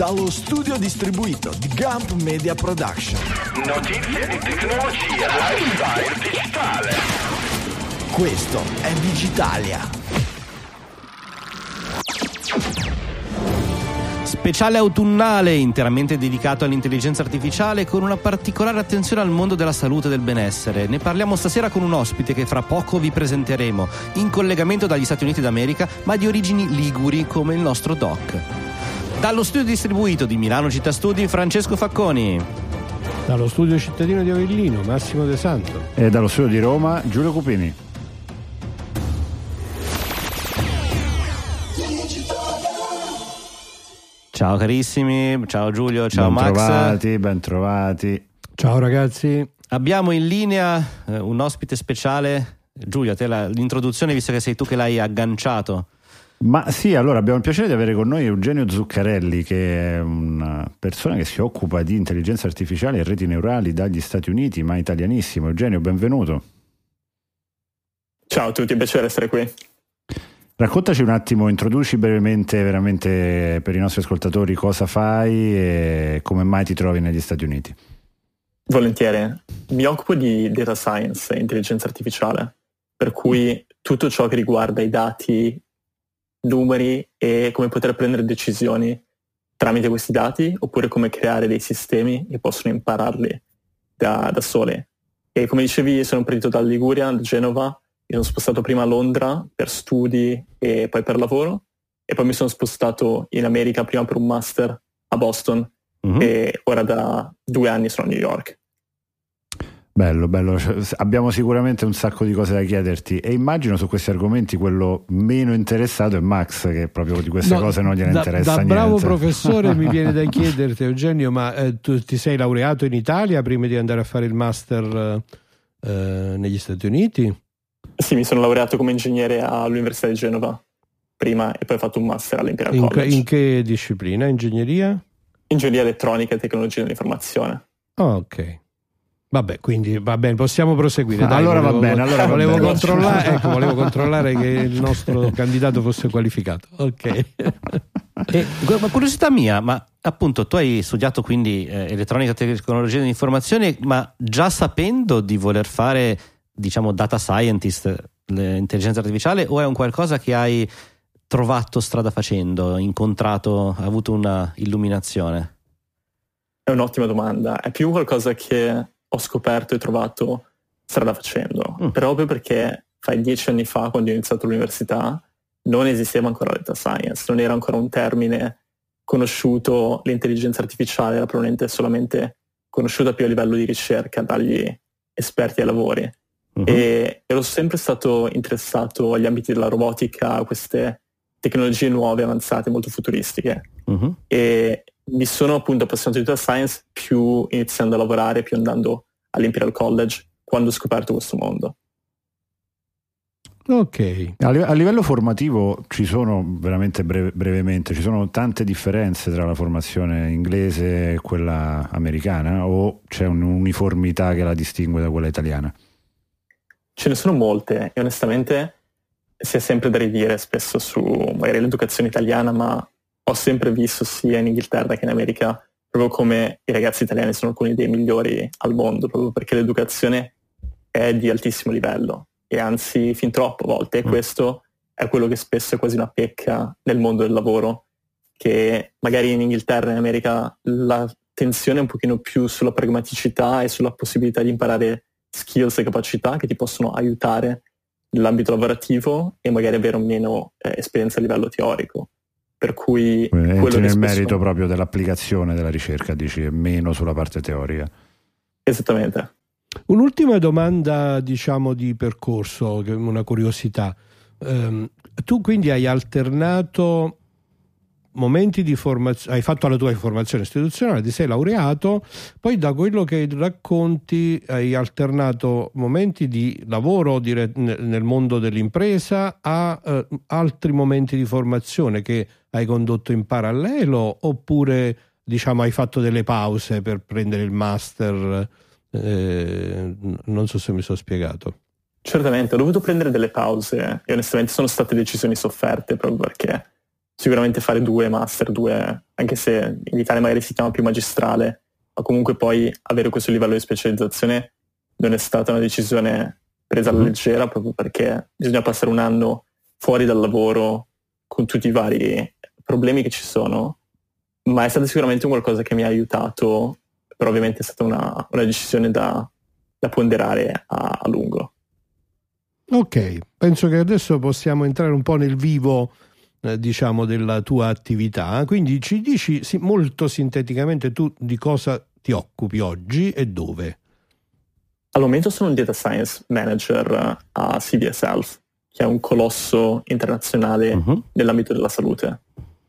dallo studio distribuito di Gump Media Production. Notizie di tecnologia, lifestyle digitale. Questo è Digitalia. Speciale autunnale interamente dedicato all'intelligenza artificiale con una particolare attenzione al mondo della salute e del benessere. Ne parliamo stasera con un ospite che fra poco vi presenteremo, in collegamento dagli Stati Uniti d'America, ma di origini liguri come il nostro doc. Dallo studio distribuito di Milano Città Studi, Francesco Facconi. Dallo studio cittadino di Avellino, Massimo De Santo. E dallo studio di Roma, Giulio Cupini. Ciao carissimi, ciao Giulio, ciao ben Max. Trovati, ben trovati. Ciao ragazzi. Abbiamo in linea eh, un ospite speciale. Giulio, a te la, l'introduzione, visto che sei tu che l'hai agganciato. Ma sì, allora abbiamo il piacere di avere con noi Eugenio Zuccarelli, che è una persona che si occupa di intelligenza artificiale e reti neurali dagli Stati Uniti, ma italianissimo. Eugenio, benvenuto. Ciao a tutti, è piacere essere qui. Raccontaci un attimo, introduci brevemente, veramente per i nostri ascoltatori, cosa fai e come mai ti trovi negli Stati Uniti. Volentieri. Mi occupo di data science e intelligenza artificiale, per cui tutto ciò che riguarda i dati, numeri e come poter prendere decisioni tramite questi dati, oppure come creare dei sistemi che possono impararli da, da soli. E come dicevi, sono partito da Liguria, da Genova, mi sono spostato prima a Londra per studi e poi per lavoro e poi mi sono spostato in America prima per un master a Boston Mhm. e ora da due anni sono a New York. Bello, bello. Abbiamo sicuramente un sacco di cose da chiederti e immagino su questi argomenti quello meno interessato è Max, che proprio di queste No, cose non gliene da, interessa da niente. bravo professore mi viene da chiederti Eugenio, ma eh, tu ti sei laureato in Italia prima di andare a fare il master eh, negli Stati Uniti? Sì, mi sono laureato come ingegnere all'Università di Genova prima e poi ho fatto un master all'Imperial In, che- College. in che disciplina? Ingegneria? Ingegneria elettronica e tecnologia dell'informazione. Ah, ok. Vabbè, quindi va bene, possiamo proseguire. Dai, Allora va volevo- bene, allora va volevo, bene. Controllare, ecco, volevo controllare che il nostro candidato fosse qualificato. Ok. E, ma curiosità mia, ma appunto tu hai studiato quindi eh, elettronica e tecnologia dell'informazione, ma già sapendo di voler fare, diciamo, data scientist, l'intelligenza artificiale, o è un qualcosa che hai trovato strada facendo, incontrato, avuto una illuminazione? È un'ottima domanda. È più qualcosa che ho scoperto e trovato strada facendo. Mm. Proprio perché fai dieci anni fa, quando ho iniziato l'università, non esisteva ancora data science, non era ancora un termine conosciuto, l'intelligenza artificiale era probabilmente solamente conosciuta più a livello di ricerca dagli esperti ai lavori. Mhm. E ero sempre stato interessato agli ambiti della robotica, a queste tecnologie nuove, avanzate, molto futuristiche Mhm. e mi sono appunto appassionato di data science più iniziando a lavorare, più andando all'Imperial College quando ho scoperto questo mondo. Ok. A, live- a livello formativo ci sono veramente breve- brevemente, ci sono tante differenze tra la formazione inglese e quella americana o c'è un'uniformità che la distingue da quella italiana? Ce ne sono molte e onestamente si è sempre da ridire spesso su magari l'educazione italiana, ma ho sempre visto sia in Inghilterra che in America proprio come i ragazzi italiani sono alcuni dei migliori al mondo, proprio perché l'educazione è di altissimo livello e anzi fin troppo a volte e Mm. questo è quello che spesso è quasi una pecca nel mondo del lavoro, che magari in Inghilterra e in America l'attenzione è un pochino più sulla pragmaticità e sulla possibilità di imparare skills e capacità che ti possono aiutare nell'ambito lavorativo e magari avere meno eh, esperienza a livello teorico. Per cui Eh, quello Entri nel spesso- merito proprio dell'applicazione della ricerca, dici, e meno sulla parte teorica. Esattamente. Un'ultima domanda, diciamo, di percorso, che è una curiosità. Ehm, tu quindi hai alternato momenti di formazione, hai fatto la tua formazione istituzionale, ti sei laureato, poi da quello che racconti hai alternato momenti di lavoro dire- nel mondo dell'impresa a eh, altri momenti di formazione che hai condotto in parallelo oppure diciamo hai fatto delle pause per prendere il master eh, non so se mi sono spiegato. Certamente, ho dovuto prendere delle pause e onestamente sono state decisioni sofferte proprio perché sicuramente fare due master, due, anche se in Italia magari si chiama più magistrale, ma comunque poi avere questo livello di specializzazione non è stata una decisione presa alla leggera proprio perché bisogna passare un anno fuori dal lavoro con tutti i vari problemi che ci sono, ma è stato sicuramente un qualcosa che mi ha aiutato, però ovviamente è stata una, una decisione da, da ponderare a, a lungo. Ok, penso che adesso possiamo entrare un po' nel vivo diciamo della tua attività. Quindi ci dici molto sinteticamente tu di cosa ti occupi oggi e dove? Al momento sono un data science manager a CVS Health che è un colosso internazionale uh-huh. nell'ambito della salute.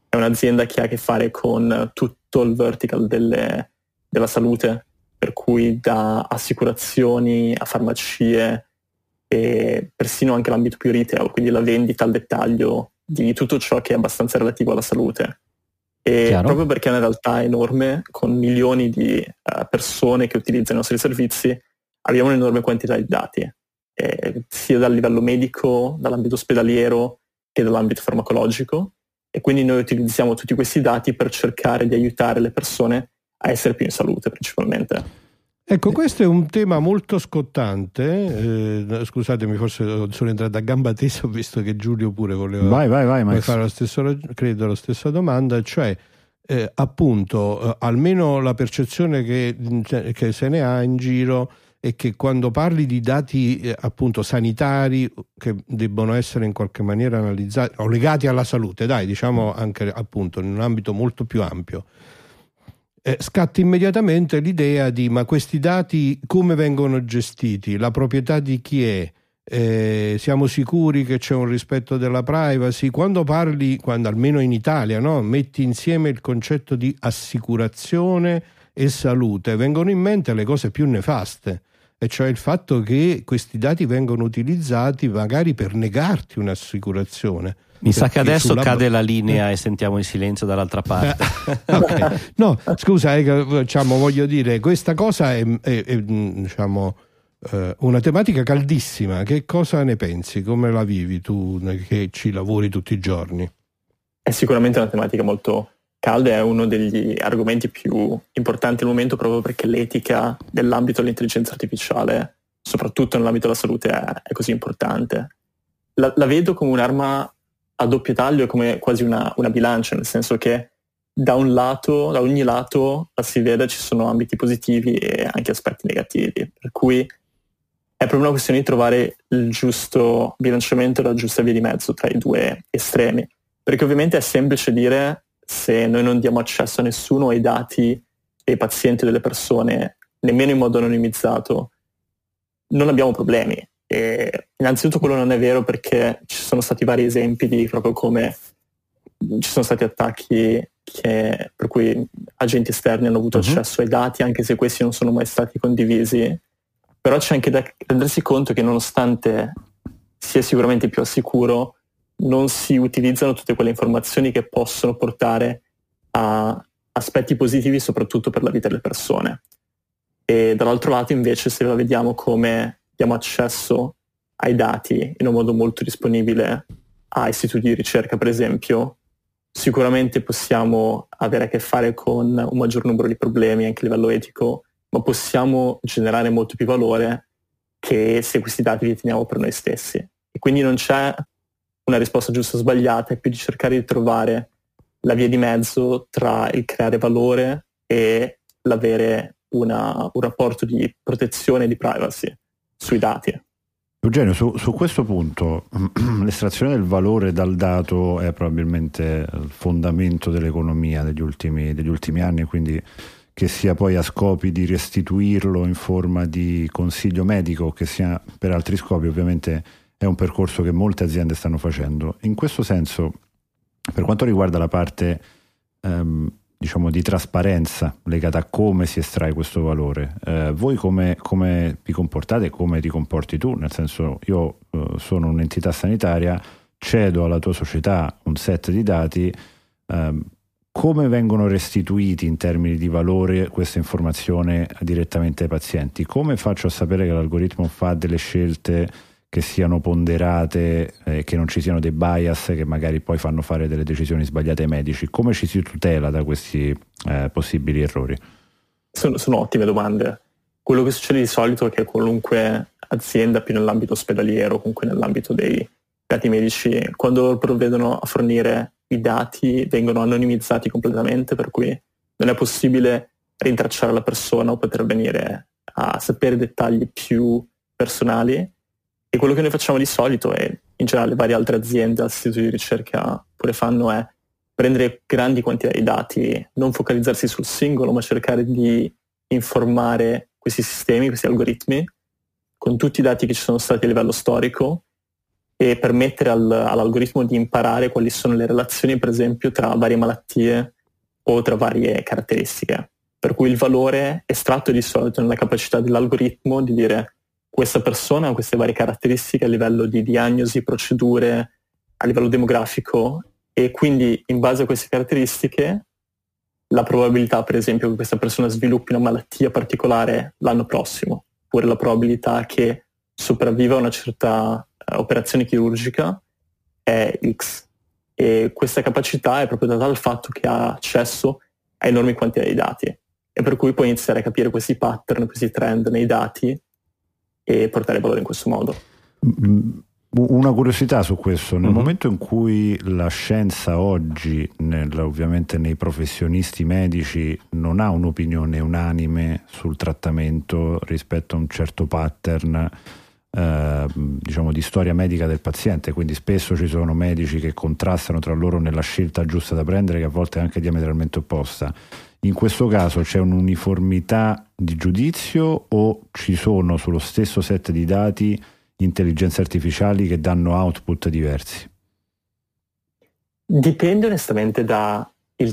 È un'azienda che ha a che fare con tutto il vertical delle, della salute per cui da assicurazioni a farmacie e persino anche l'ambito più retail, quindi la vendita al dettaglio di tutto ciò che è abbastanza relativo alla salute. E Chiaro. proprio perché è una realtà enorme, con milioni di uh, persone che utilizzano i nostri servizi, abbiamo un'enorme quantità di dati, eh, sia dal livello medico, dall'ambito ospedaliero che dall'ambito farmacologico. E quindi noi utilizziamo tutti questi dati per cercare di aiutare le persone a essere più in salute principalmente. Ecco, questo è un tema molto scottante. Eh, scusatemi, forse sono entrato a gamba tesa, ho visto che Giulio pure voleva vai, vai, vai, fare la stessa, credo, la stessa domanda, cioè eh, appunto, eh, almeno la percezione che, cioè, che, se ne ha in giro è che quando parli di dati eh, appunto sanitari che debbono essere in qualche maniera analizzati o legati alla salute, dai, diciamo anche appunto in un ambito molto più ampio eh, scatta immediatamente l'idea di ma questi dati come vengono gestiti, la proprietà di chi è, eh, siamo sicuri che c'è un rispetto della privacy? Quando parli, quando almeno in Italia, no, metti insieme il concetto di assicurazione e salute, vengono in mente le cose più nefaste e cioè il fatto che questi dati vengono utilizzati magari per negarti un'assicurazione mi sa che adesso sulla... cade la linea e sentiamo il silenzio dall'altra parte. okay. No, scusa, eh, diciamo, voglio dire, questa cosa è, è, è diciamo, eh, una tematica caldissima. Che cosa ne pensi? Come la vivi tu che ci lavori tutti i giorni? È sicuramente una tematica molto calda, è uno degli argomenti più importanti al momento proprio perché l'etica dell'ambito dell'intelligenza artificiale, soprattutto nell'ambito della salute, è, è così importante. La, la vedo come un'arma a doppio taglio come quasi una, una bilancia, nel senso che da un lato, da ogni lato la si vede ci sono ambiti positivi e anche aspetti negativi, per cui è proprio una questione di trovare il giusto bilanciamento, la giusta via di mezzo tra i due estremi, perché ovviamente è semplice dire se noi non diamo accesso a nessuno ai dati dei pazienti o delle persone, nemmeno in modo anonimizzato, non abbiamo problemi. E innanzitutto quello non è vero perché ci sono stati vari esempi di proprio come ci sono stati attacchi che, per cui agenti esterni hanno avuto uh-huh. accesso ai dati anche se questi non sono mai stati condivisi. Però c'è anche da rendersi conto che nonostante sia sicuramente più al sicuro, non si utilizzano tutte quelle informazioni che possono portare a aspetti positivi soprattutto per la vita delle persone. E dall'altro lato invece se la vediamo come diamo accesso ai dati in un modo molto disponibile a istituti di ricerca, per esempio, sicuramente possiamo avere a che fare con un maggior numero di problemi anche a livello etico, ma possiamo generare molto più valore che se questi dati li teniamo per noi stessi. E quindi non c'è una risposta giusta o sbagliata, è più di cercare di trovare la via di mezzo tra il creare valore e l'avere una, un rapporto di protezione e di privacy sui dati. Eugenio, su, su, questo punto l'estrazione del valore dal dato è probabilmente il fondamento dell'economia degli ultimi, degli ultimi anni, quindi che sia poi a scopi di restituirlo in forma di consiglio medico, che sia per altri scopi, ovviamente è un percorso che molte aziende stanno facendo. In questo senso, per quanto riguarda la parte ehm, diciamo, di trasparenza legata a come si estrae questo valore. Eh, voi come, come, vi comportate e come ti comporti tu? Nel senso, io eh, sono un'entità sanitaria, cedo alla tua società un set di dati, eh, come vengono restituiti in termini di valore questa informazione direttamente ai pazienti? Come faccio a sapere che l'algoritmo fa delle scelte che siano ponderate, eh, che non ci siano dei bias che magari poi fanno fare delle decisioni sbagliate ai medici. Come ci si tutela da questi eh, possibili errori? Sono, sono, ottime domande. Quello che succede di solito è che qualunque azienda più nell'ambito ospedaliero, comunque nell'ambito dei dati medici, quando provvedono a fornire i dati vengono anonimizzati completamente, per cui non è possibile rintracciare la persona o poter venire a sapere dettagli più personali. E quello che noi facciamo di solito e in generale varie altre aziende, istituti di ricerca pure fanno è prendere grandi quantità di dati, non focalizzarsi sul singolo, ma cercare di informare questi sistemi, questi algoritmi, con tutti i dati che ci sono stati a livello storico e permettere al, all'algoritmo di imparare quali sono le relazioni, per esempio, tra varie malattie o tra varie caratteristiche. Per cui il valore estratto di solito nella capacità dell'algoritmo di dire questa persona ha queste varie caratteristiche a livello di diagnosi, procedure, a livello demografico e quindi in base a queste caratteristiche la probabilità per esempio che questa persona sviluppi una malattia particolare l'anno prossimo, oppure la probabilità che sopravviva a una certa uh, operazione chirurgica è X. E questa capacità è proprio data dal fatto che ha accesso a enormi quantità di dati e per cui puoi iniziare a capire questi pattern, questi trend nei dati e portare valore in questo modo. Mm, una curiosità su questo, nel mm-hmm. momento in cui la scienza oggi, nel, ovviamente nei professionisti medici, non ha un'opinione unanime sul trattamento rispetto a un certo pattern, eh, diciamo di storia medica del paziente, quindi spesso ci sono medici che contrastano tra loro nella scelta giusta da prendere che a volte è anche diametralmente opposta in questo caso c'è un'uniformità di giudizio o ci sono sullo stesso set di dati intelligenze artificiali che danno output diversi? Dipende onestamente dal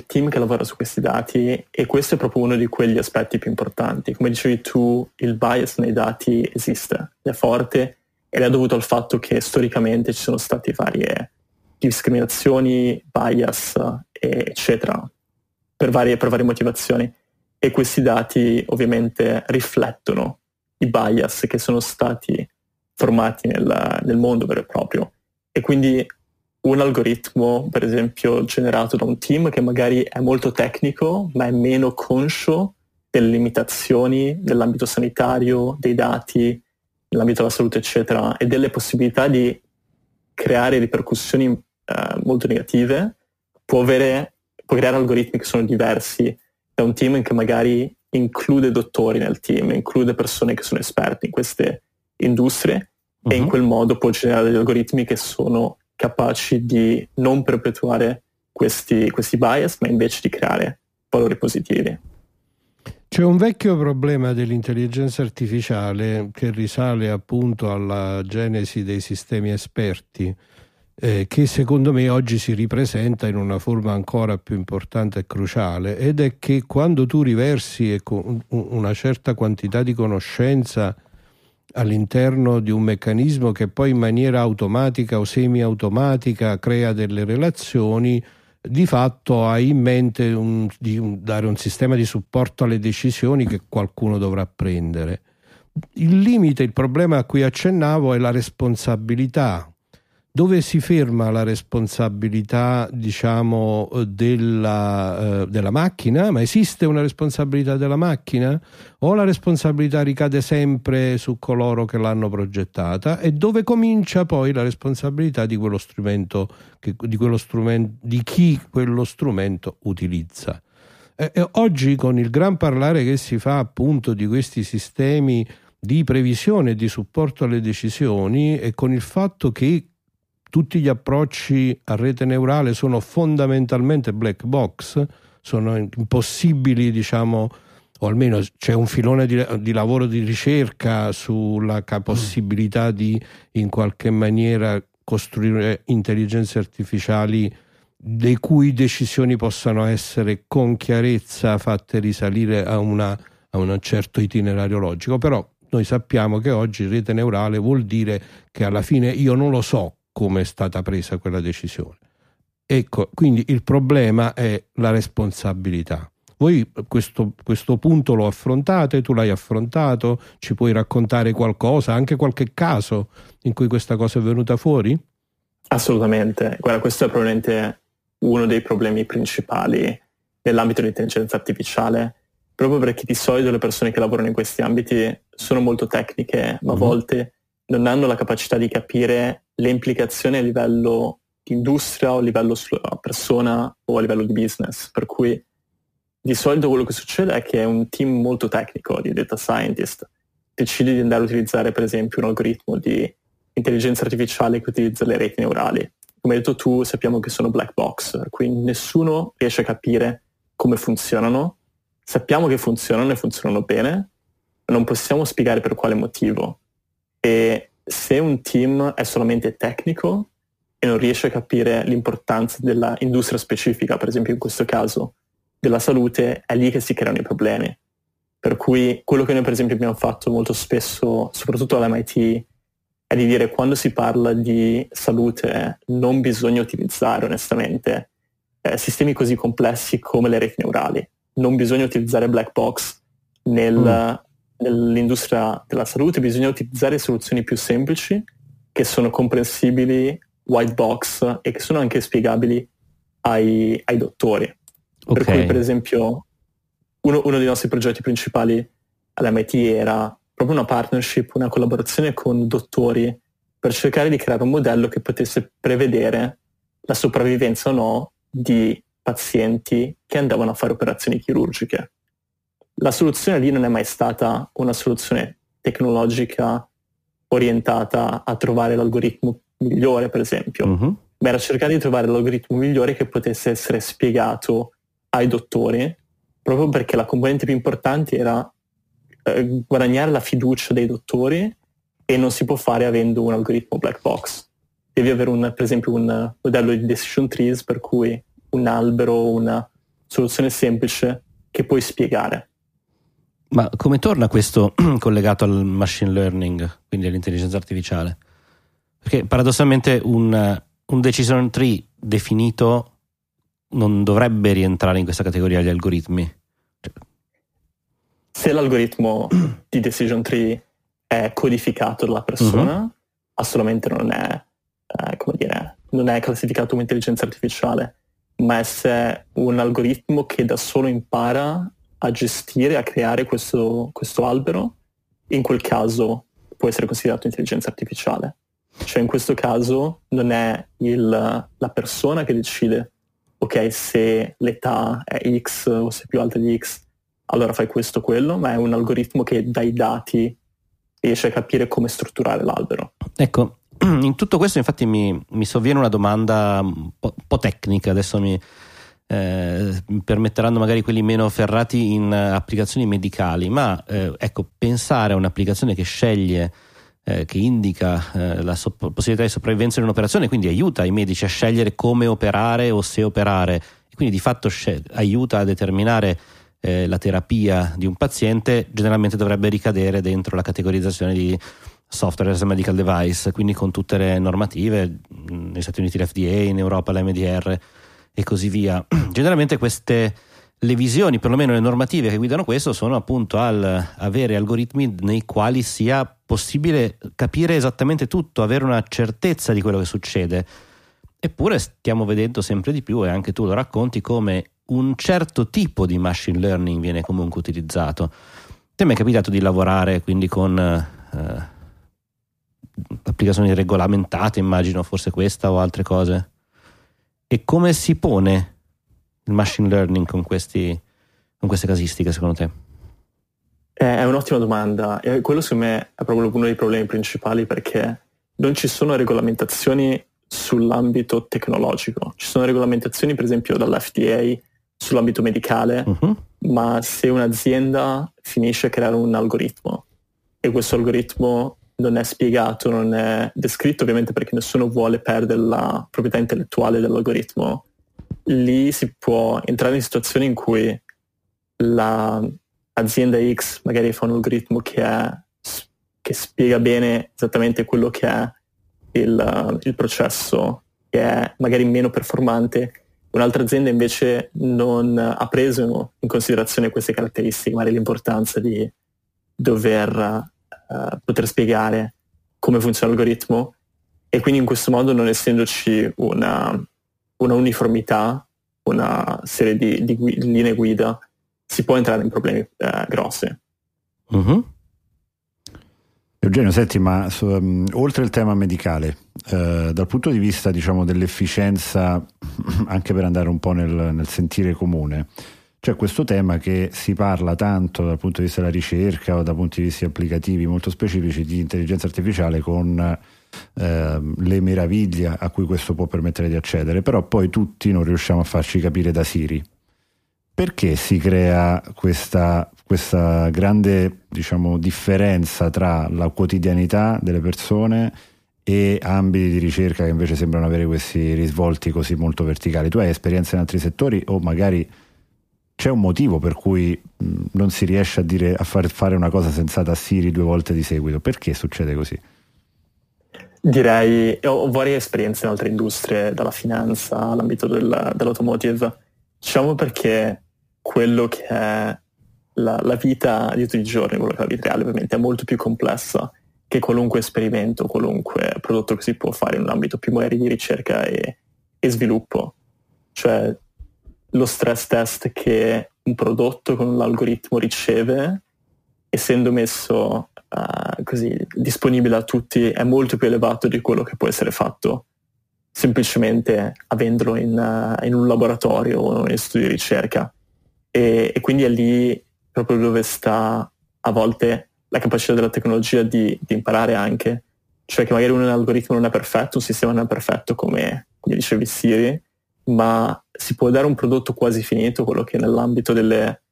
team che lavora su questi dati e questo è proprio uno di quegli aspetti più importanti. Come dicevi tu, il bias nei dati esiste, è forte ed è dovuto al fatto che storicamente ci sono state varie discriminazioni, bias, eccetera, per varie, per varie motivazioni e questi dati ovviamente riflettono i bias che sono stati formati nel, nel mondo vero e proprio. E quindi un algoritmo, per esempio, generato da un team che magari è molto tecnico, ma è meno conscio delle limitazioni dell'ambito sanitario, dei dati, nell'ambito della salute, eccetera, e delle possibilità di creare ripercussioni eh, molto negative, può avere può creare algoritmi che sono diversi da un team che magari include dottori nel team, include persone che sono esperte in queste industrie uh-huh. e in mhm. quel modo può generare degli algoritmi che sono capaci di non perpetuare questi, questi bias, ma invece di creare valori positivi. C'è un vecchio problema dell'intelligenza artificiale che risale appunto alla genesi dei sistemi esperti eh, che secondo me oggi si ripresenta in una forma ancora più importante e cruciale ed è che quando tu riversi ecco, una certa quantità di conoscenza all'interno di un meccanismo che poi in maniera automatica o semi-automatica crea delle relazioni, di fatto hai in mente un, di un, dare un sistema di supporto alle decisioni che qualcuno dovrà prendere. Il limite, il problema a cui accennavo è la responsabilità dove si ferma la responsabilità diciamo della, eh, della, macchina? Ma esiste una responsabilità della macchina? O la responsabilità ricade sempre su coloro che l'hanno progettata? E dove comincia poi la responsabilità di quello strumento, che, di, quello strumento di chi quello strumento utilizza? E, oggi con il gran parlare che si fa appunto di questi sistemi di previsione e di supporto alle decisioni e con il fatto che tutti gli approcci a rete neurale sono fondamentalmente black box, sono impossibili, diciamo, o almeno c'è un filone di, di lavoro di ricerca sulla possibilità di in qualche maniera costruire intelligenze artificiali le cui decisioni possano essere con chiarezza fatte risalire a, una, a un certo itinerario logico, però noi sappiamo che oggi rete neurale vuol dire che alla fine io non lo so come è stata presa quella decisione. Ecco, quindi il problema è la responsabilità. Voi questo, questo punto lo affrontate, tu l'hai affrontato, ci puoi raccontare qualcosa, anche qualche caso in cui questa cosa è venuta fuori? Assolutamente, guarda, questo è probabilmente uno dei problemi principali nell'ambito dell'intelligenza artificiale, proprio perché di solito le persone che lavorano in questi ambiti sono molto tecniche, ma a mm-hmm. volte non hanno la capacità di capire le implicazioni a livello industria o a livello persona o a livello di business. Per cui di solito quello che succede è che un team molto tecnico di data scientist decide di andare a utilizzare per esempio un algoritmo di intelligenza artificiale che utilizza le reti neurali. Come hai detto tu, sappiamo che sono black box, quindi nessuno riesce a capire come funzionano. Sappiamo che funzionano e funzionano bene, ma non possiamo spiegare per quale motivo. E se un team è solamente tecnico e non riesce a capire l'importanza dell'industria specifica, per esempio in questo caso della salute, è lì che si creano i problemi. Per cui quello che noi per esempio abbiamo fatto molto spesso, soprattutto all'MIT, è di dire quando si parla di salute non bisogna utilizzare onestamente eh, sistemi così complessi come le reti neurali, non bisogna utilizzare black box nel, mm nell'industria della salute bisogna utilizzare soluzioni più semplici che sono comprensibili white box e che sono anche spiegabili ai, ai dottori. Okay. Per cui per esempio uno, uno, dei nostri progetti principali all'MIT era proprio una partnership, una collaborazione con dottori per cercare di creare un modello che potesse prevedere la sopravvivenza o no di pazienti che andavano a fare operazioni chirurgiche la soluzione lì non è mai stata una soluzione tecnologica orientata a trovare l'algoritmo migliore, per esempio, uh-huh. ma era cercare di trovare l'algoritmo migliore che potesse essere spiegato ai dottori, proprio perché la componente più importante era eh, guadagnare la fiducia dei dottori e non si può fare avendo un algoritmo black box. Devi avere un, per esempio un modello di decision trees per cui un albero, una soluzione semplice che puoi spiegare. Ma come torna questo collegato al machine learning, quindi all'intelligenza artificiale? Perché paradossalmente un, un decision tree definito non dovrebbe rientrare in questa categoria di algoritmi. Se l'algoritmo di decision tree è codificato dalla persona, uh-huh. assolutamente non è, eh, come dire, non è classificato come intelligenza artificiale, ma è un algoritmo che da solo impara a gestire, a creare questo, questo albero, in quel caso può essere considerato intelligenza artificiale. Cioè in questo caso non è il, la persona che decide, ok, se l'età è X o se è più alta di X, allora fai questo o quello, ma è un algoritmo che dai dati riesce a capire come strutturare l'albero. Ecco, in tutto questo infatti mi, mi sovviene una domanda un po', un po tecnica, adesso mi, eh, permetteranno magari quelli meno ferrati in applicazioni medicali, ma eh, ecco, pensare a un'applicazione che sceglie eh, che indica eh, la so- possibilità di sopravvivenza in un'operazione, quindi aiuta i medici a scegliere come operare o se operare, quindi di fatto scel- aiuta a determinare eh, la terapia di un paziente, generalmente dovrebbe ricadere dentro la categorizzazione di software as a medical device, quindi con tutte le normative, negli Stati Uniti l'FDA, in Europa l'MDR e così via. Generalmente queste le visioni, perlomeno le normative che guidano questo, sono appunto al avere algoritmi nei quali sia possibile capire esattamente tutto, avere una certezza di quello che succede. Eppure stiamo vedendo sempre di più, e anche tu lo racconti, come un certo tipo di machine learning viene comunque utilizzato. Ti è mai capitato di lavorare quindi con eh, applicazioni regolamentate, immagino, forse questa o altre cose? E come si pone il machine learning con, questi, con queste casistiche secondo te? È un'ottima domanda e quello secondo me è proprio uno dei problemi principali perché non ci sono regolamentazioni sull'ambito tecnologico, ci sono regolamentazioni per esempio dall'FDA sull'ambito medicale, uh-huh. ma se un'azienda finisce a creare un algoritmo e questo algoritmo non è spiegato, non è descritto ovviamente perché nessuno vuole perdere la proprietà intellettuale dell'algoritmo, lì si può entrare in situazioni in cui l'azienda X magari fa un algoritmo che, è, che spiega bene esattamente quello che è il, il processo, che è magari meno performante, Un'altra azienda invece non ha preso in considerazione queste caratteristiche, magari l'importanza di dover uh, poter spiegare come funziona l'algoritmo e quindi in questo modo non essendoci una, una uniformità, una serie di, di gui- linee guida, si può entrare in problemi uh, grossi. Uh-huh. Eugenio, senti, ma su, um, oltre il tema medicale, uh, dal punto di vista diciamo, dell'efficienza, anche per andare un po' nel, nel, sentire comune, c'è questo tema che si parla tanto dal punto di vista della ricerca o da punti di vista applicativi molto specifici di intelligenza artificiale con uh, le meraviglie a cui questo può permettere di accedere, però poi tutti non riusciamo a farci capire da Siri. Perché si crea questa questa grande diciamo, differenza tra la quotidianità delle persone e ambiti di ricerca che invece sembrano avere questi risvolti così molto verticali. Tu hai esperienza in altri settori o magari c'è un motivo per cui mh, non si riesce a, dire, a far fare una cosa sensata a Siri due volte di seguito? Perché succede così? Direi, ho varie esperienze in altre industrie, dalla finanza all'ambito del, dell'automotive. Diciamo perché quello che è la, la, vita di tutti i giorni, quello che è la vita reale ovviamente è molto più complessa che qualunque esperimento, qualunque prodotto che si può fare in un ambito più magari di ricerca e, e sviluppo. Cioè lo stress test che un prodotto con l'algoritmo riceve, essendo messo uh, così disponibile a tutti, è molto più elevato di quello che può essere fatto semplicemente avendolo in, uh, in un laboratorio o in studio di ricerca. E, e, quindi è lì proprio dove sta a volte la capacità della tecnologia di, di imparare anche, cioè che magari un algoritmo non è perfetto, un sistema non è perfetto come, come dicevi Siri, ma si può dare un prodotto quasi finito, quello che nell'ambito delle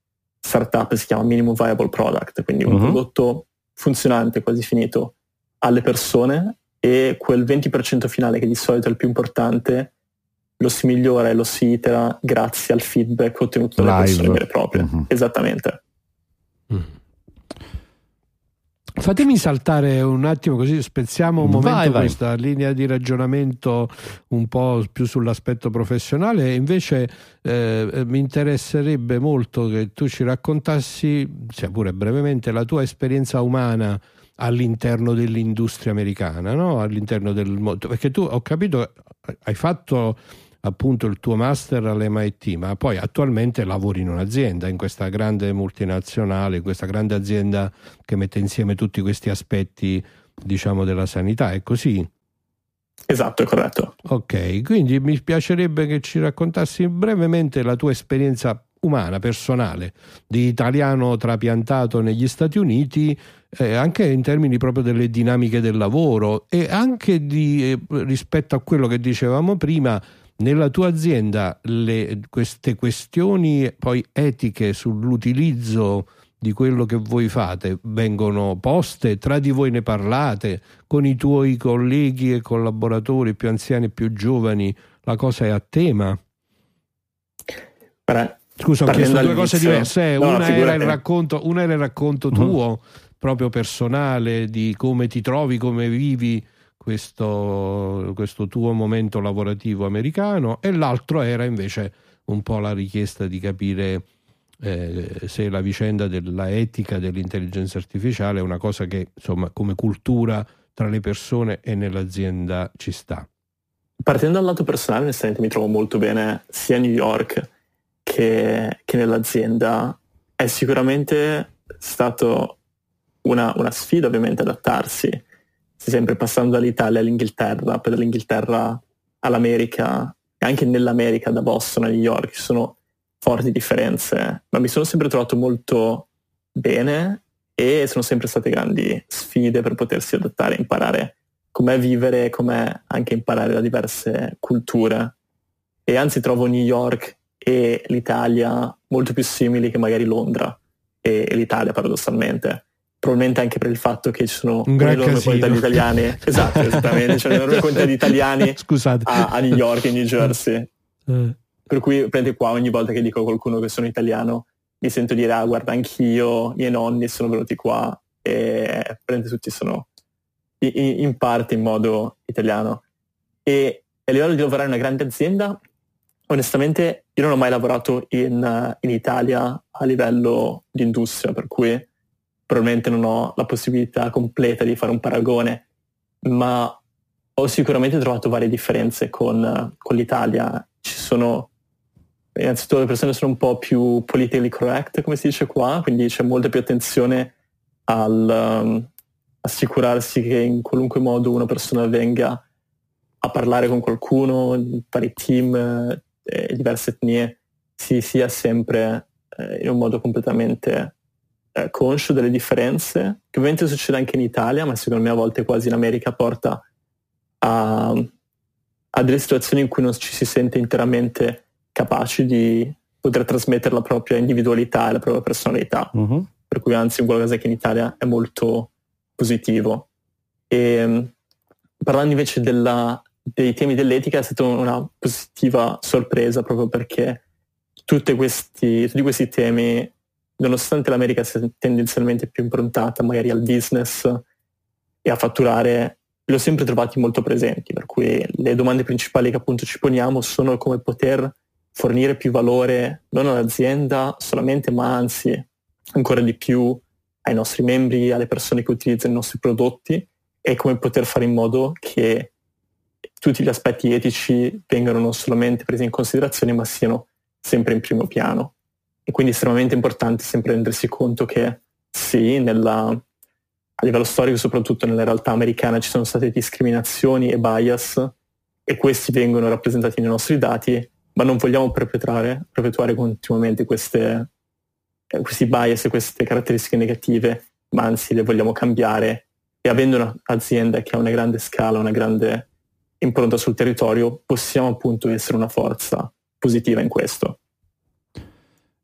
startup si chiama minimum viable product, quindi un uh-huh. prodotto funzionante, quasi finito, alle persone e quel 20% finale che di solito è il più importante lo si migliora e lo si itera grazie al feedback ottenuto dalle Live. persone vere e proprie. Uh-huh. Esattamente. Mm. Fatemi saltare un attimo così spezziamo un momento vai, vai. questa linea di ragionamento un po' più sull'aspetto professionale invece eh, mi interesserebbe molto che tu ci raccontassi, sia pure brevemente, la tua esperienza umana all'interno dell'industria americana, no? all'interno del mondo, perché tu ho capito hai fatto appunto il tuo master all'MIT, ma poi attualmente lavori in un'azienda, in questa grande multinazionale, questa grande azienda che mette insieme tutti questi aspetti, diciamo, della sanità, è così? Esatto, è corretto. Ok, quindi mi piacerebbe che ci raccontassi brevemente la tua esperienza umana, personale, di italiano trapiantato negli Stati Uniti, eh, anche in termini proprio delle dinamiche del lavoro e anche di, eh, rispetto a quello che dicevamo prima, nella tua azienda le, queste questioni poi etiche sull'utilizzo di quello che voi fate vengono poste, tra di voi ne parlate, con i tuoi colleghi e collaboratori più anziani e più giovani, la cosa è a tema? Scusa, ho chiesto due cose diverse. No, una, era racconto, una, era il racconto, mm-hmm. tuo, proprio personale, di come ti trovi, come vivi questo, questo tuo momento lavorativo americano e l'altro era invece un po' la richiesta di capire eh, se la vicenda della etica dell'intelligenza artificiale è una cosa che insomma come cultura tra le persone e nell'azienda ci sta. Partendo dal lato personale, onestamente mi trovo molto bene sia a New York che, che nell'azienda. È sicuramente stato una, una sfida ovviamente adattarsi sempre passando dall'Italia all'Inghilterra, poi dall'Inghilterra all'America anche nell'America, da Boston a New York, ci sono forti differenze, ma mi sono sempre trovato molto bene e sono sempre state grandi sfide per potersi adattare, imparare com'è vivere, com'è anche imparare da diverse culture. E anzi trovo New York e l'Italia molto più simili che magari Londra e l'Italia paradossalmente probabilmente anche per il fatto che ci sono un'enorme quantità di italiani. Esatto esattamente c'è un'enorme quantità di italiani a, a, New York e New Jersey. Eh. per cui prende qua ogni volta che dico a qualcuno che sono italiano mi sento dire ah guarda anch'io i miei nonni sono venuti qua e prende tutti sono in, in parte in modo italiano. E a livello di lavorare in una grande azienda onestamente io non ho mai lavorato in, in Italia a livello di industria, per cui probabilmente non ho la possibilità completa di fare un paragone, ma ho sicuramente trovato varie differenze con, con l'Italia. Ci sono, innanzitutto le persone sono un po' più politically correct, come si dice qua, quindi c'è molta più attenzione al um, assicurarsi che in qualunque modo una persona venga a parlare con qualcuno, vari team eh, diverse etnie, si sia sempre eh, in un modo completamente eh, conscio delle differenze, che ovviamente succede anche in Italia, ma secondo me a volte quasi in America porta a, a delle situazioni in cui non ci si sente interamente capaci di poter trasmettere la propria individualità e la propria personalità. Uh-huh. Per cui anzi un qualcosa che in Italia è molto positivo. E, parlando invece della, dei temi dell'etica è stata una positiva sorpresa proprio perché questi, tutti questi temi, nonostante l'America sia tendenzialmente più improntata magari al business e a fatturare, li ho sempre trovati molto presenti, per cui le domande principali che appunto ci poniamo sono come poter fornire più valore non all'azienda solamente, ma anzi ancora di più ai nostri membri, alle persone che utilizzano i nostri prodotti e come poter fare in modo che tutti gli aspetti etici vengano non solamente presi in considerazione, ma siano sempre in primo piano. E quindi è estremamente importante sempre rendersi conto che sì, nella, a livello storico, soprattutto nella realtà americana, ci sono state discriminazioni e bias e questi vengono rappresentati nei nostri dati, ma non vogliamo perpetrare, perpetuare continuamente queste, eh, questi bias e queste caratteristiche negative, ma anzi le vogliamo cambiare e avendo un'azienda che ha una grande scala, una grande impronta sul territorio, possiamo appunto essere una forza positiva in questo.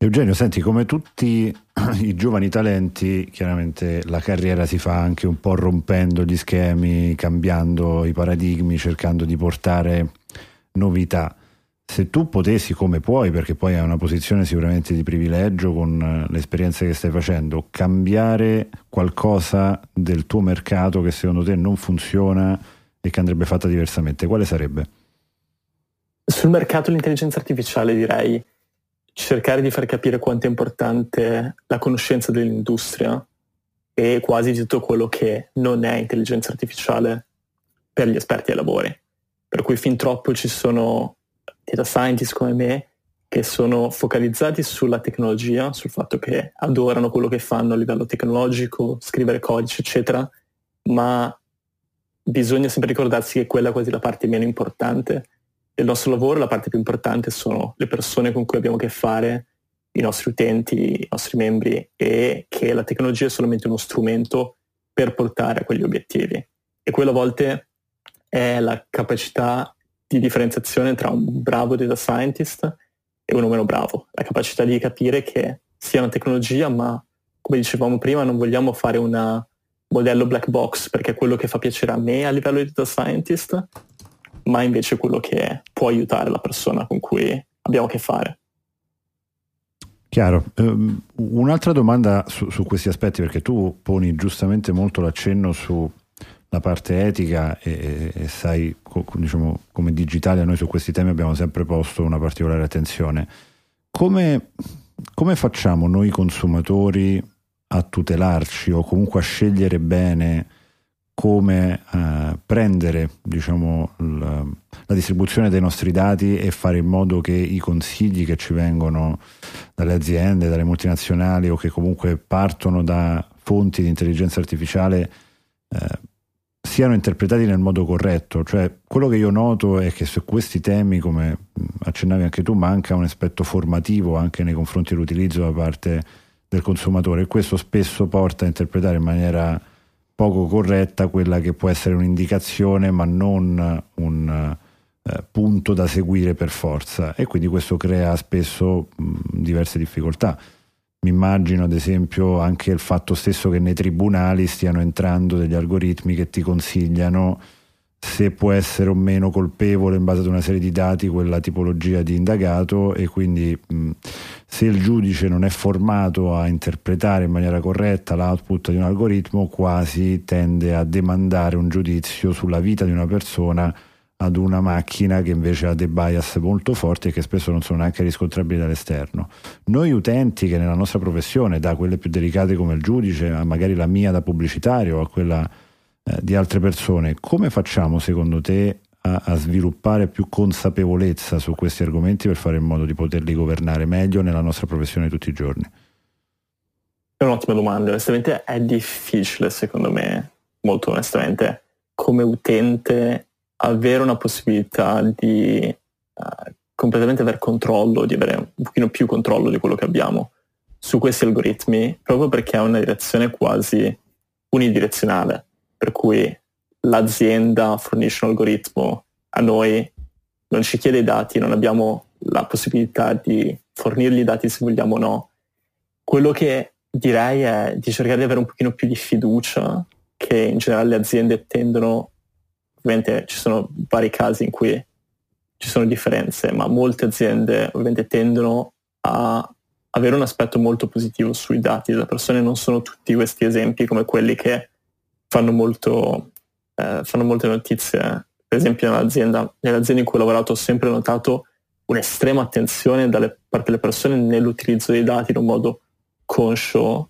Eugenio, senti, come tutti i giovani talenti, chiaramente la carriera si fa anche un po' rompendo gli schemi, cambiando i paradigmi, cercando di portare novità. Se tu potessi, come puoi, perché poi hai una posizione sicuramente di privilegio con eh, le esperienze che stai facendo, cambiare qualcosa del tuo mercato che secondo te non funziona e che andrebbe fatta diversamente, quale sarebbe? Sul mercato dell'intelligenza artificiale direi cercare di far capire quanto è importante la conoscenza dell'industria e quasi di tutto quello che non è intelligenza artificiale per gli esperti ai lavori. Per cui fin troppo ci sono data scientist come me che sono focalizzati sulla tecnologia, sul fatto che adorano quello che fanno a livello tecnologico, scrivere codice, eccetera, ma bisogna sempre ricordarsi che quella è quasi la parte meno importante del nostro lavoro, la parte più importante sono le persone con cui abbiamo a che fare, i nostri utenti, i nostri membri e che la tecnologia è solamente uno strumento per portare a quegli obiettivi. E quello a volte è la capacità di differenziazione tra un bravo data scientist e uno meno bravo, la capacità di capire che sia una tecnologia, ma come dicevamo prima non vogliamo fare un modello black box perché è quello che fa piacere a me a livello di data scientist, ma invece quello che può aiutare la persona con cui abbiamo a che fare. Chiaro. Um, un'altra domanda su, su, questi aspetti, perché tu poni giustamente molto l'accenno sulla parte etica e, e sai, co, diciamo, come digitale noi su questi temi abbiamo sempre posto una particolare attenzione. Come, come facciamo noi consumatori a tutelarci o comunque a scegliere bene come eh, prendere diciamo, la, la, distribuzione dei nostri dati e fare in modo che i consigli che ci vengono dalle aziende, dalle multinazionali o che comunque partono da fonti di intelligenza artificiale eh, siano interpretati nel modo corretto. Cioè, quello che io noto è che su questi temi, come accennavi anche tu, manca un aspetto formativo anche nei confronti dell'utilizzo da parte del consumatore e questo spesso porta a interpretare in maniera poco corretta quella che può essere un'indicazione ma non un eh, punto da seguire per forza e quindi questo crea spesso mh, diverse difficoltà. Mi immagino ad esempio anche il fatto stesso che nei tribunali stiano entrando degli algoritmi che ti consigliano se può essere o meno colpevole in base ad una serie di dati quella tipologia di indagato e quindi mh, se il giudice non è formato a interpretare in maniera corretta l'output di un algoritmo quasi tende a demandare un giudizio sulla vita di una persona ad una macchina che invece ha dei bias molto forti e che spesso non sono neanche riscontrabili dall'esterno. Noi utenti che nella nostra professione, da quelle più delicate come il giudice, a magari la mia da pubblicitario, a quella eh, di altre persone, come facciamo secondo te a, a, sviluppare più consapevolezza su questi argomenti per fare in modo di poterli governare meglio nella nostra professione tutti i giorni? È un'ottima domanda, onestamente è difficile secondo me, molto onestamente, come utente avere una possibilità di uh, completamente avere controllo, di avere un pochino più controllo di quello che abbiamo su questi algoritmi, proprio perché ha una direzione quasi unidirezionale, per cui l'azienda fornisce un algoritmo a noi, non ci chiede i dati, non abbiamo la possibilità di fornirgli i dati se vogliamo o no. Quello che direi è di cercare di avere un pochino più di fiducia che in generale le aziende tendono, ovviamente ci sono vari casi in cui ci sono differenze, ma molte aziende ovviamente tendono a avere un aspetto molto positivo sui dati delle persone, non sono tutti questi esempi come quelli che fanno molto eh, fanno molte notizie. Per esempio nell'azienda, nell'azienda in cui ho lavorato ho sempre notato un'estrema attenzione dalle parte delle persone nell'utilizzo dei dati in un modo conscio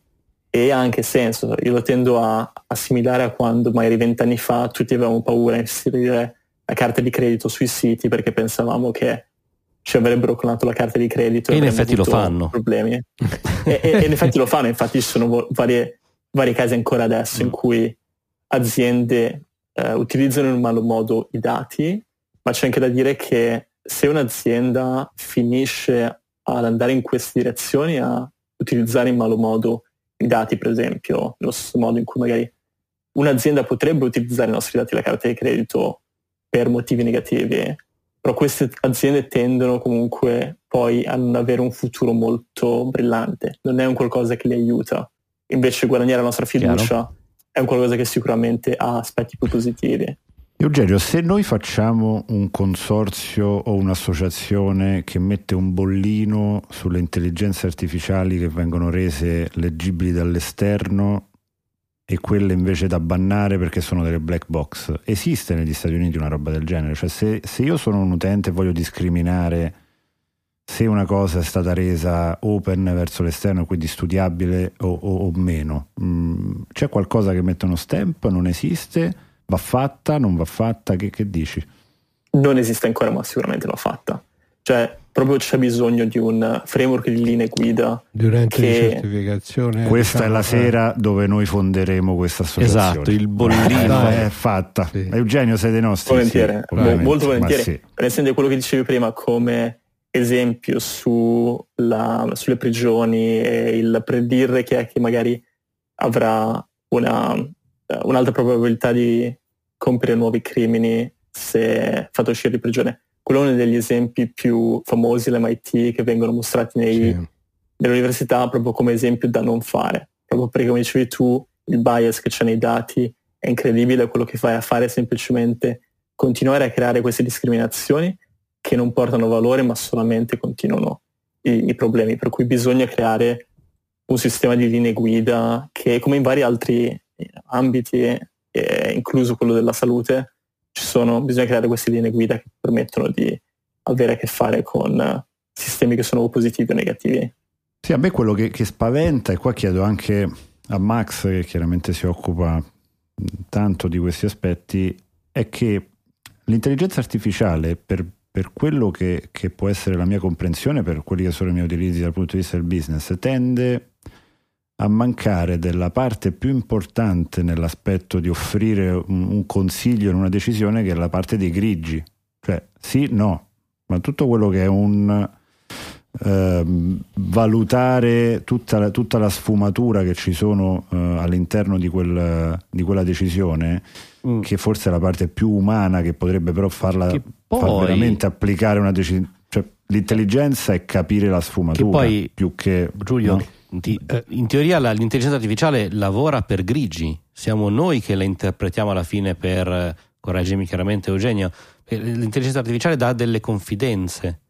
e ha anche senso. Io lo tendo a assimilare a quando magari vent'anni fa tutti avevamo paura di inserire la carta di credito sui siti perché pensavamo che ci avrebbero clonato la carta di credito e in effetti lo fanno problemi e, e, e, in effetti lo fanno infatti ci sono varie, vari casi ancora adesso mm. in cui aziende eh, utilizzano in un malo modo i dati, ma c'è anche da dire che se un'azienda finisce ad andare in queste direzioni, a utilizzare in malo modo i dati, per esempio, nello stesso modo in cui magari un'azienda potrebbe utilizzare i nostri dati, la carta di credito, per motivi negativi, però queste aziende tendono comunque poi a non avere un futuro molto brillante, non è un qualcosa che li aiuta. Invece guadagnare la nostra fiducia Chiaro è un qualcosa che sicuramente ha aspetti più positivi. Eugenio, se noi facciamo un consorzio o un'associazione che mette un bollino sulle intelligenze artificiali che vengono rese leggibili dall'esterno e quelle invece da bannare perché sono delle black box, esiste negli Stati Uniti una roba del genere? Cioè se, se io sono un utente e voglio discriminare se una cosa è stata resa open verso l'esterno, quindi studiabile o, o, o meno. Mm, c'è qualcosa che mette uno stamp? Non esiste? Va fatta? Non va fatta? Che, che dici? Non esiste ancora, ma sicuramente va fatta. Cioè, proprio c'è bisogno di un framework di linee guida. Durante che... la certificazione. Questa diciamo, è la sera dove noi fonderemo questa associazione. Esatto, il bollino è fatta. Sì. Eugenio, sei dei nostri. Volentieri, sì, molto volentieri. Sì. Per esempio quello che dicevi prima, come esempio sulla, sulle prigioni e il predire che è che magari avrà una, un'alta probabilità di compiere nuovi crimini se fatto uscire di prigione. Quello è uno degli esempi più famosi all'MIT che vengono mostrati nei, sì. nelle università proprio come esempio da non fare. Proprio perché come dicevi tu, il bias che c'è nei dati è incredibile, quello che vai a fare è semplicemente continuare a creare queste discriminazioni che non portano valore ma solamente continuano i, i problemi, per cui bisogna creare un sistema di linee guida che come in vari altri ambiti, eh, incluso quello della salute, sono, bisogna creare queste linee guida che permettono di avere a che fare con sistemi che sono positivi o negativi. Sì, a me quello che, che spaventa, e qua chiedo anche a Max, che chiaramente si occupa tanto di questi aspetti, è che l'intelligenza artificiale per per quello che, che, può essere la mia comprensione, per quelli che sono i miei utilizzi dal punto di vista del business, tende a mancare della parte più importante nell'aspetto di offrire un, un consiglio in una decisione, che è la parte dei grigi. Cioè, sì, no, ma tutto quello che è un eh, valutare tutta la, tutta la, sfumatura che ci sono eh, all'interno di, quel, di, quella decisione, mm. che forse è la parte più umana che potrebbe però farla poi... far veramente applicare una decisione. Cioè, l'intelligenza è capire la sfumatura che poi, più che Giulio. No? in teoria la, l'intelligenza artificiale lavora per grigi, siamo noi che la interpretiamo alla fine per, correggimi chiaramente Eugenio, l'intelligenza artificiale dà delle confidenze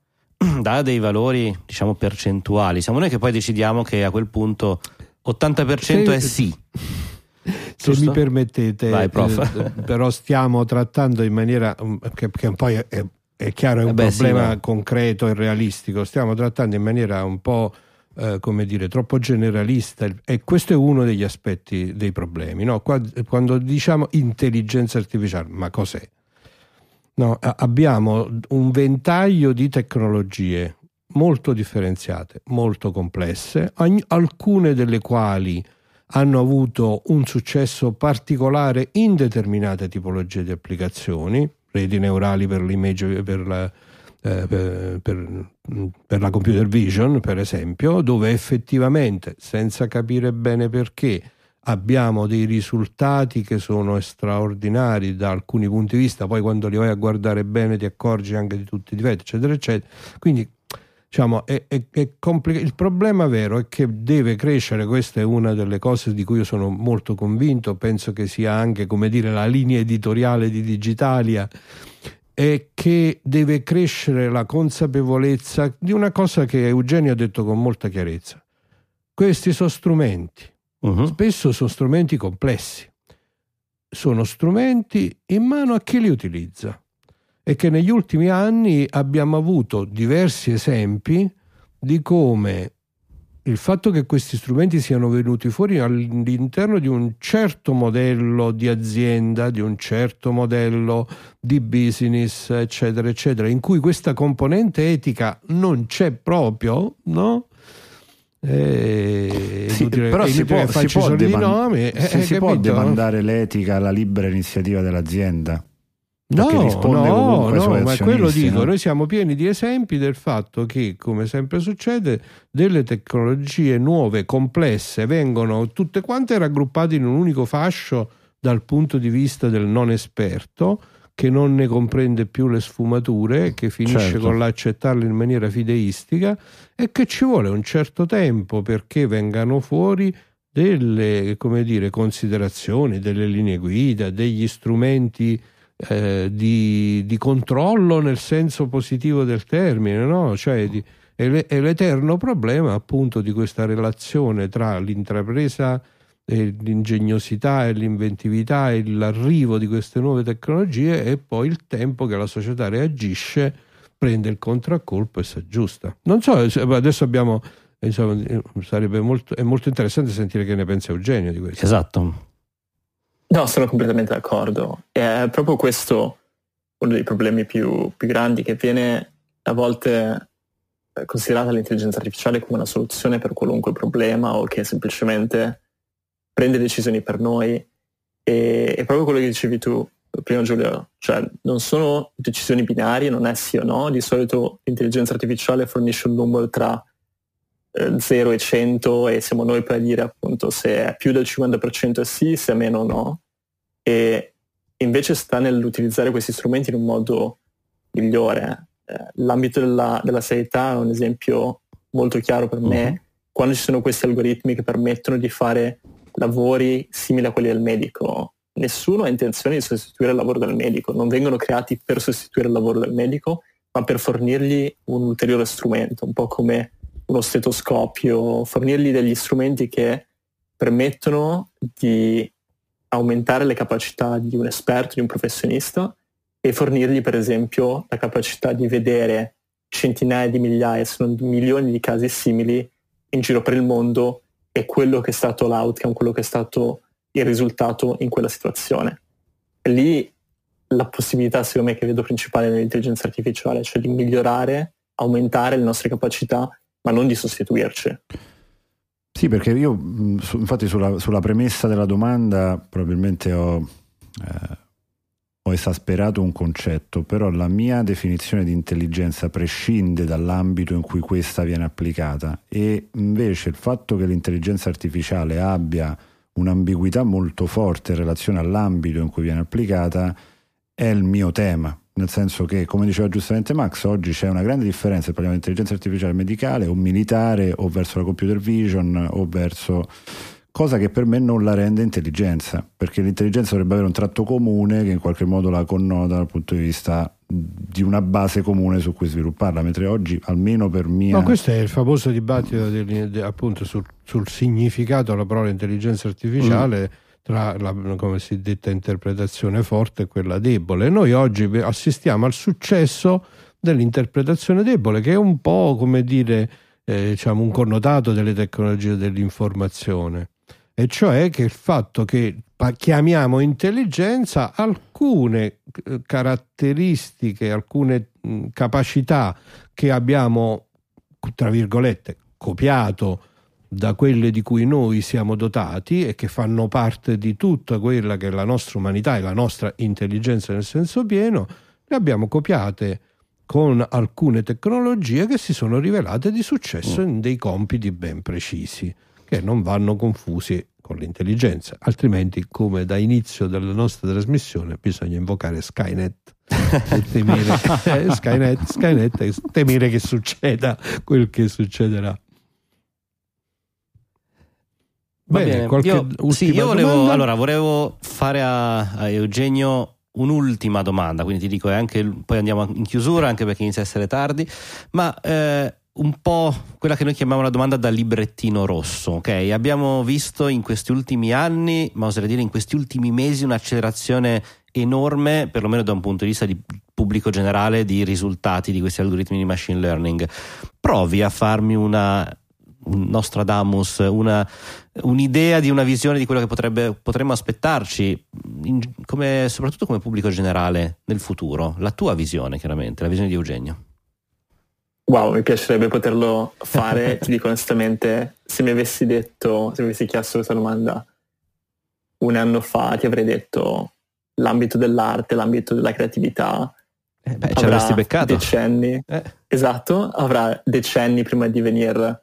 dà dei valori, diciamo, percentuali. Siamo noi che poi decidiamo che a quel punto 80% è sì. Se Giusto? mi permettete, Vai, prof. eh, però stiamo trattando in maniera um, che, che poi è, è chiaro, è un Eh beh, sì, problema ma- concreto e realistico. Stiamo trattando in maniera un po' eh, come dire, troppo generalista e questo è uno degli aspetti dei problemi. no? Qua- Quando diciamo intelligenza artificiale, ma cos'è? No, abbiamo un ventaglio di tecnologie molto differenziate, molto complesse, alcune delle quali hanno avuto un successo particolare in determinate tipologie di applicazioni, reti neurali per, l'image- per la, eh, per- per- per la computer vision, per esempio, dove effettivamente, senza capire bene perché, abbiamo dei risultati che sono straordinari da alcuni punti di vista, poi quando li vai a guardare bene ti accorgi anche di tutti i difetti, eccetera, eccetera. Quindi diciamo, è, è- è complica- il problema vero è che deve crescere, questa è una delle cose di cui io sono molto convinto, penso che sia anche come dire la linea editoriale di Digitalia, è che deve crescere la consapevolezza di una cosa che Eugenio ha detto con molta chiarezza. Questi sono strumenti, Mhm. spesso sono strumenti complessi, sono strumenti in mano a chi li utilizza e che negli ultimi anni abbiamo avuto diversi esempi di come il fatto che questi strumenti siano venuti fuori all'interno di un certo modello di azienda, di un certo modello di business, eccetera, eccetera, in cui questa componente etica non c'è proprio, no? Eh, Sì, inutile- però si può, si può deman- nomi, eh, si- eh, si può demandare l'etica alla libera iniziativa dell'azienda. No, no, no, ma quello dico, no? noi siamo pieni di esempi del fatto che, come sempre succede, delle tecnologie nuove, complesse, vengono tutte quante raggruppate in un unico fascio dal punto di vista del non esperto, che non ne comprende più le sfumature, che finisce Certo. con l'accettarle in maniera fideistica e che ci vuole un certo tempo perché vengano fuori delle come dire, considerazioni, delle linee guida, degli strumenti eh, di, di controllo nel senso positivo del termine, no? cioè di- è, l'e- è l'eterno problema appunto di questa relazione tra l'intrapresa l'ingegnosità e l'inventività e l'arrivo di queste nuove tecnologie e poi il tempo che la società reagisce, prende il contraccolpo e si aggiusta. Non so, se- adesso abbiamo, insomma, sarebbe molto, è molto interessante sentire che ne pensa Eugenio di questo. Esatto. No, sono completamente d'accordo. È proprio questo uno dei problemi più, più grandi che viene a volte eh, considerata l'intelligenza artificiale come una soluzione per qualunque problema o che semplicemente prende decisioni per noi. E è proprio quello che dicevi tu prima Giulio, cioè non sono decisioni binarie, non è sì o no, di solito l'intelligenza artificiale fornisce un numero tra eh, 0 e 100 e siamo noi per dire appunto se è più del 50% è sì, se è meno no. E invece sta nell'utilizzare questi strumenti in un modo migliore. Eh, l'ambito della, della sanità è un esempio molto chiaro per me. Mhm. Quando ci sono questi algoritmi che permettono di fare lavori simili a quelli del medico, nessuno ha intenzione di sostituire il lavoro del medico, non vengono creati per sostituire il lavoro del medico, ma per fornirgli un ulteriore strumento, un po' come uno stetoscopio, fornirgli degli strumenti che permettono di aumentare le capacità di un esperto, di un professionista e fornirgli per esempio la capacità di vedere centinaia di migliaia, se non milioni di casi simili in giro per il mondo e quello che è stato l'outcome, quello che è stato il risultato in quella situazione. E lì la possibilità, secondo me, che vedo principale nell'intelligenza artificiale, cioè di migliorare, aumentare le nostre capacità, ma non di sostituirci. Sì, perché io su- infatti sulla, sulla premessa della domanda probabilmente ho, eh, ho esasperato un concetto, però la mia definizione di intelligenza prescinde dall'ambito in cui questa viene applicata e invece il fatto che l'intelligenza artificiale abbia un'ambiguità molto forte in relazione all'ambito in cui viene applicata è il mio tema. Nel senso che, come diceva giustamente Max, oggi c'è una grande differenza parliamo di intelligenza artificiale medicale o militare o verso la computer vision o verso cosa che per me non la rende intelligenza, perché l'intelligenza dovrebbe avere un tratto comune che in qualche modo la connota dal punto di vista di una base comune su cui svilupparla, mentre oggi, almeno per mia... No, questo è il famoso dibattito del- de- appunto sul, sul significato della parola intelligenza artificiale tra la cosiddetta interpretazione forte e quella debole. Noi oggi assistiamo al successo dell'interpretazione debole, che è un po' come dire eh, diciamo, un connotato delle tecnologie dell'informazione, e cioè che il fatto che chiamiamo intelligenza alcune eh, caratteristiche, alcune capacità che abbiamo, tra virgolette, copiato da quelle di cui noi siamo dotati e che fanno parte di tutta quella che è la nostra umanità e la nostra intelligenza nel senso pieno, le abbiamo copiate con alcune tecnologie che si sono rivelate di successo in dei compiti ben precisi, che non vanno confusi con l'intelligenza, altrimenti come da inizio della nostra trasmissione bisogna invocare Skynet e temere, eh, Skynet, Skynet e temere che succeda quel che succederà. Bene, Bene io, sì, io volevo, allora, volevo fare a, a, Eugenio un'ultima domanda, quindi ti dico, anche, poi andiamo in chiusura anche perché inizia a essere tardi, ma eh, un po' quella che noi chiamiamo la domanda da librettino rosso, ok? Abbiamo visto in questi ultimi anni, ma oserei dire in questi ultimi mesi, un'accelerazione enorme, perlomeno da un punto di vista di pubblico generale, di risultati di questi algoritmi di machine learning. Provi a farmi una un Nostradamus, una, un'idea di una visione di quello che potrebbe, potremmo aspettarci, in, come, soprattutto come pubblico generale nel futuro. La tua visione, chiaramente, la visione di Eugenio. Wow, mi piacerebbe poterlo fare, ti dico onestamente, se mi avessi detto, se mi avessi chiesto questa domanda un anno fa, ti avrei detto l'ambito dell'arte, l'ambito della creatività. Eh beh, ci avresti beccato. Decenni. Eh. Esatto, avrà decenni prima di venire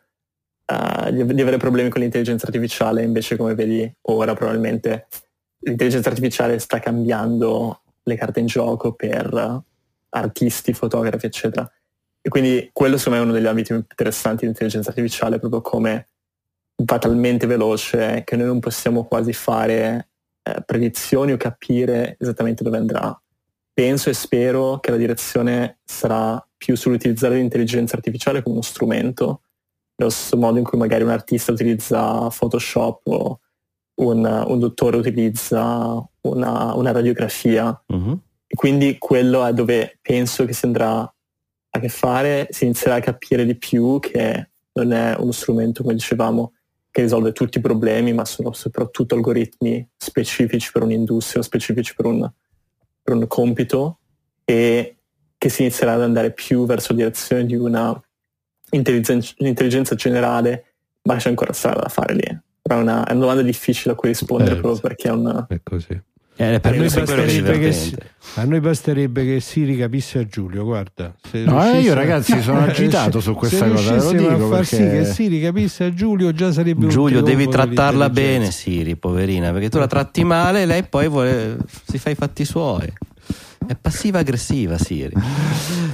uh, di, di, avere problemi con l'intelligenza artificiale, invece come vedi ora probabilmente l'intelligenza artificiale sta cambiando le carte in gioco per artisti, fotografi, eccetera. E quindi quello secondo me è uno degli ambiti interessanti dell'intelligenza artificiale, proprio come va talmente veloce che noi non possiamo quasi fare eh, predizioni o capire esattamente dove andrà. Penso e spero che la direzione sarà più sull'utilizzare l'intelligenza artificiale come uno strumento nello stesso modo in cui magari un artista utilizza Photoshop o un, un dottore utilizza una, una radiografia. Uh-huh. E quindi quello è dove penso che si andrà a che fare, si inizierà a capire di più che non è uno strumento, come dicevamo, che risolve tutti i problemi, ma sono soprattutto algoritmi specifici per un'industria, specifici per un, per un compito e che si inizierà ad andare più verso la direzione di una intelligenza, l'intelligenza generale, ma c'è ancora strada da fare lì. È una, è una domanda difficile a cui rispondere eh, proprio perché è un... È così. Eh, per noi che, a noi basterebbe che Siri capisse a Giulio, guarda. no, eh, io ragazzi sono agitato su questa se cosa. Lo dico a far perché... sì che Siri capisse a Giulio già sarebbe Giulio, devi trattarla bene, Siri, poverina, perché tu la tratti male, lei poi vuole, si fa i fatti suoi. È passiva aggressiva Siri.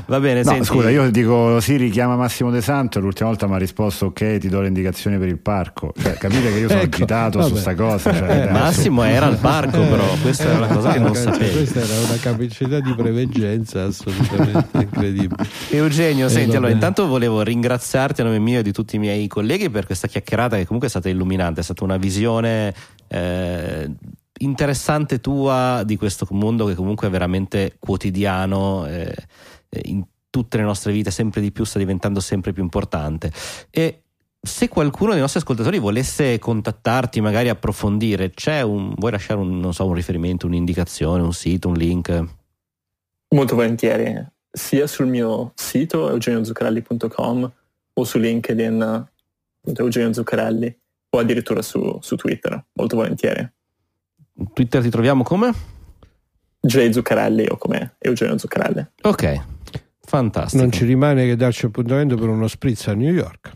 Va bene, no, senti... scusa, io dico Siri chiama Massimo De Santo l'ultima volta mi ha risposto ok, ti do le indicazioni per il parco. Cioè, capite che io sono ecco, agitato vabbè. su sta cosa. Cioè, eh, Massimo era al parco però, questa è una cosa che non cioè, sapevo. Questa era una capacità di preveggenza assolutamente incredibile. Eugenio, eh, senti, allora intanto volevo ringraziarti a nome mio e di tutti i miei colleghi per questa chiacchierata che comunque è stata illuminante, è stata una visione eh, interessante tua di questo mondo che comunque è veramente quotidiano eh, in tutte le nostre vite sempre di più sta diventando sempre più importante. E se qualcuno dei nostri ascoltatori volesse contattarti magari approfondire c'è un vuoi lasciare un, so, un riferimento un'indicazione un sito un link? Molto volentieri. Sia sul mio sito eugeniozuccarelli.com o su LinkedIn Eugenio Zuccarelli o addirittura su, su Twitter. Molto volentieri. Twitter ti troviamo come? J Zuccarelli o come Eugenio Zuccarelli. Ok, fantastico. Non ci rimane che darci appuntamento per uno spritz a New York.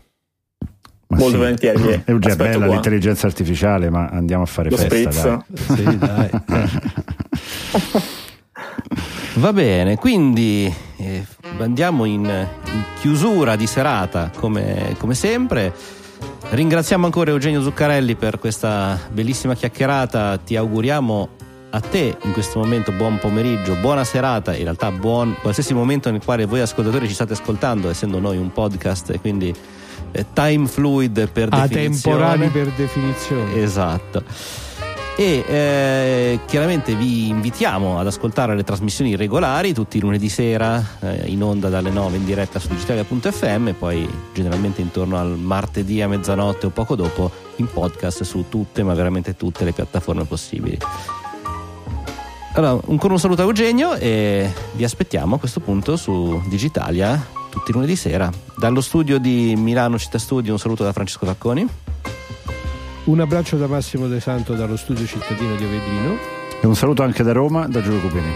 Ma Molto sì. volentieri. È già bella qua. l'intelligenza artificiale, ma andiamo a fare Lo festa. Spritz. Dai. sì, dai. Va bene, quindi eh, andiamo in, in, chiusura di serata come, come sempre. Ringraziamo ancora Eugenio Zuccarelli per questa bellissima chiacchierata, ti auguriamo a te in questo momento buon pomeriggio, buona serata, in realtà buon qualsiasi momento nel quale voi ascoltatori ci state ascoltando, essendo noi un podcast e quindi eh, time fluid per definizione. Atemporali per definizione. Esatto. e eh, chiaramente vi invitiamo ad ascoltare le trasmissioni regolari tutti i lunedì sera eh, in onda dalle 9 in diretta su digitalia.fm e poi generalmente intorno al martedì a mezzanotte o poco dopo in podcast su tutte ma veramente tutte le piattaforme possibili allora ancora un saluto a Eugenio e vi aspettiamo a questo punto su Digitalia tutti i lunedì sera dallo studio di Milano Città Studio un saluto da Francesco Tacconi Un abbraccio da Massimo De Santo dallo studio cittadino di Avellino. E un saluto anche da Roma, da Giulio Cupini.